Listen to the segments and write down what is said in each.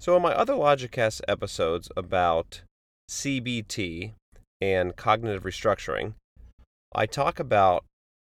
So, in my other Logicast episodes about CBT and cognitive restructuring, I talk about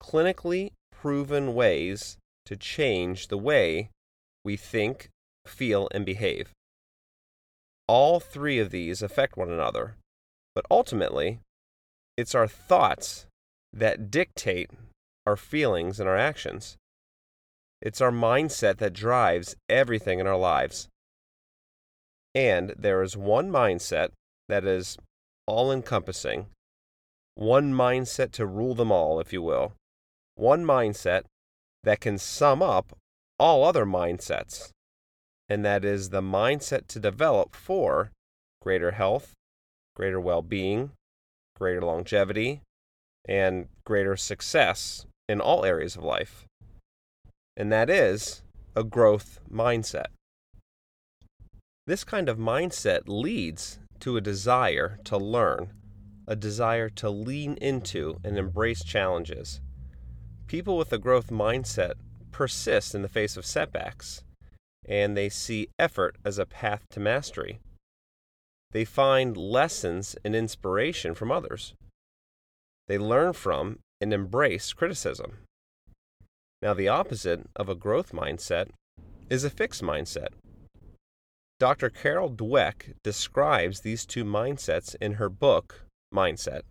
clinically proven ways to change the way we think, feel, and behave. All three of these affect one another, but ultimately, it's our thoughts that dictate our feelings and our actions. It's our mindset that drives everything in our lives. And there is one mindset that is all encompassing, one mindset to rule them all, if you will, one mindset that can sum up all other mindsets, and that is the mindset to develop for greater health, greater well being, greater longevity, and greater success in all areas of life. And that is a growth mindset. This kind of mindset leads to a desire to learn, a desire to lean into and embrace challenges. People with a growth mindset persist in the face of setbacks, and they see effort as a path to mastery. They find lessons and inspiration from others. They learn from and embrace criticism. Now, the opposite of a growth mindset is a fixed mindset. Dr. Carol Dweck describes these two mindsets in her book, Mindset.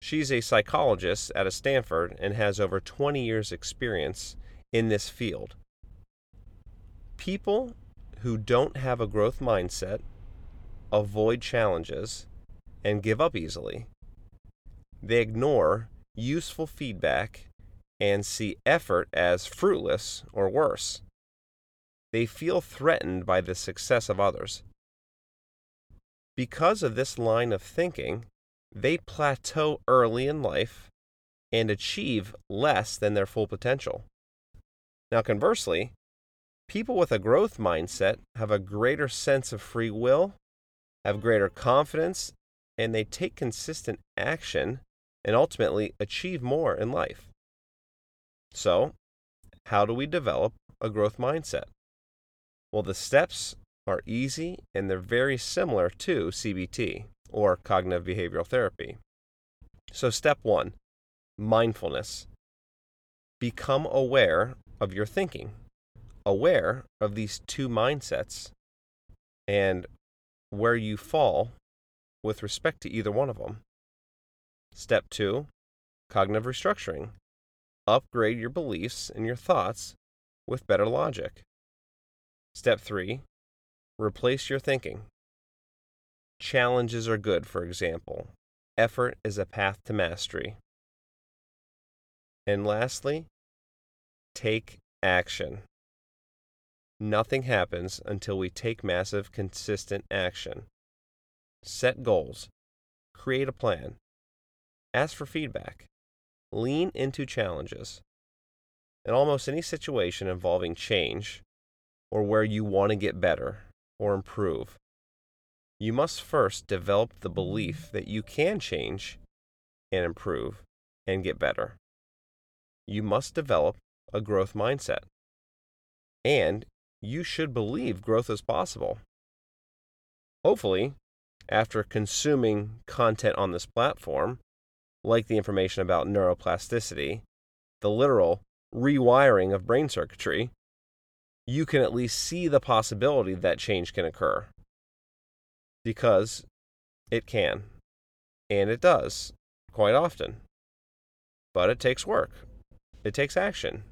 She's a psychologist at Stanford and has over 20 years' experience in this field. People who don't have a growth mindset avoid challenges and give up easily. They ignore useful feedback and see effort as fruitless or worse. They feel threatened by the success of others. Because of this line of thinking, they plateau early in life and achieve less than their full potential. Now, conversely, people with a growth mindset have a greater sense of free will, have greater confidence, and they take consistent action and ultimately achieve more in life. So, how do we develop a growth mindset? Well, the steps are easy and they're very similar to CBT or cognitive behavioral therapy. So, step one mindfulness. Become aware of your thinking, aware of these two mindsets and where you fall with respect to either one of them. Step two cognitive restructuring. Upgrade your beliefs and your thoughts with better logic. Step three, replace your thinking. Challenges are good, for example. Effort is a path to mastery. And lastly, take action. Nothing happens until we take massive, consistent action. Set goals. Create a plan. Ask for feedback. Lean into challenges. In almost any situation involving change, or where you want to get better or improve. You must first develop the belief that you can change and improve and get better. You must develop a growth mindset. And you should believe growth is possible. Hopefully, after consuming content on this platform, like the information about neuroplasticity, the literal rewiring of brain circuitry, you can at least see the possibility that change can occur. because it can. And it does quite often. But it takes work, it takes action.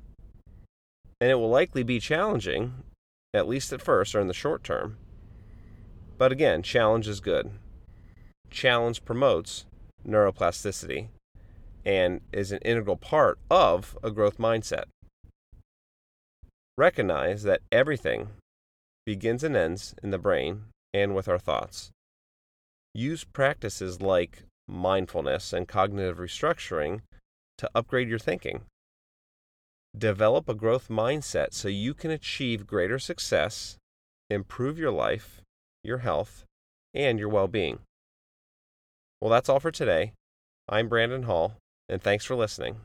And it will likely be challenging, at least at first or in the short term. But again, challenge is good. Challenge promotes neuroplasticity and is an integral part of a growth mindset. Recognize that everything begins and ends in the brain and with our thoughts. Use practices like mindfulness and cognitive restructuring to upgrade your thinking. Develop a growth mindset so you can achieve greater success, improve your life, your health, and your well being. Well, that's all for today. I'm Brandon Hall, and thanks for listening.